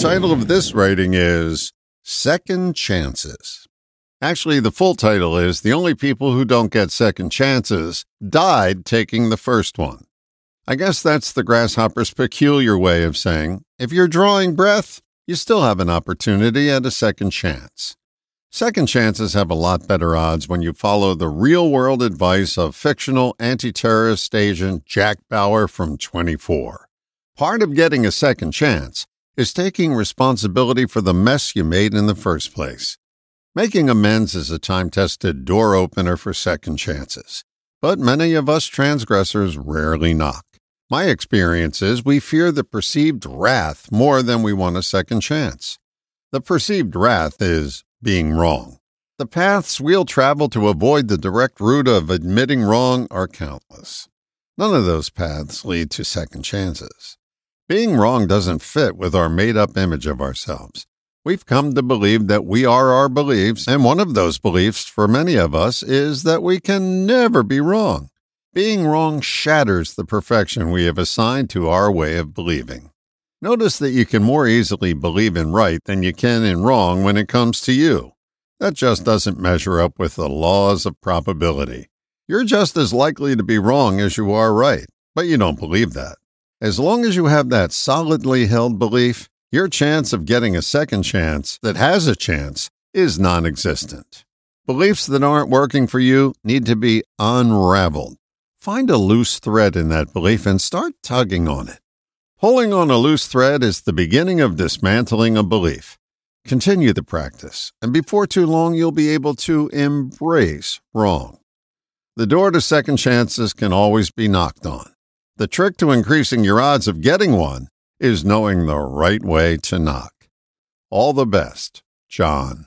title of this writing is Second Chances. Actually, the full title is The Only People Who Don't Get Second Chances Died Taking the First One. I guess that's the grasshopper's peculiar way of saying if you're drawing breath, you still have an opportunity at a second chance. Second chances have a lot better odds when you follow the real world advice of fictional anti terrorist agent Jack Bauer from 24. Part of getting a second chance is taking responsibility for the mess you made in the first place. Making amends is a time tested door opener for second chances, but many of us transgressors rarely knock. My experience is we fear the perceived wrath more than we want a second chance. The perceived wrath is being wrong. The paths we'll travel to avoid the direct route of admitting wrong are countless. None of those paths lead to second chances. Being wrong doesn't fit with our made up image of ourselves. We've come to believe that we are our beliefs, and one of those beliefs for many of us is that we can never be wrong. Being wrong shatters the perfection we have assigned to our way of believing. Notice that you can more easily believe in right than you can in wrong when it comes to you. That just doesn't measure up with the laws of probability. You're just as likely to be wrong as you are right, but you don't believe that. As long as you have that solidly held belief, your chance of getting a second chance that has a chance is non existent. Beliefs that aren't working for you need to be unraveled. Find a loose thread in that belief and start tugging on it. Pulling on a loose thread is the beginning of dismantling a belief. Continue the practice, and before too long, you'll be able to embrace wrong. The door to second chances can always be knocked on. The trick to increasing your odds of getting one is knowing the right way to knock. All the best, John.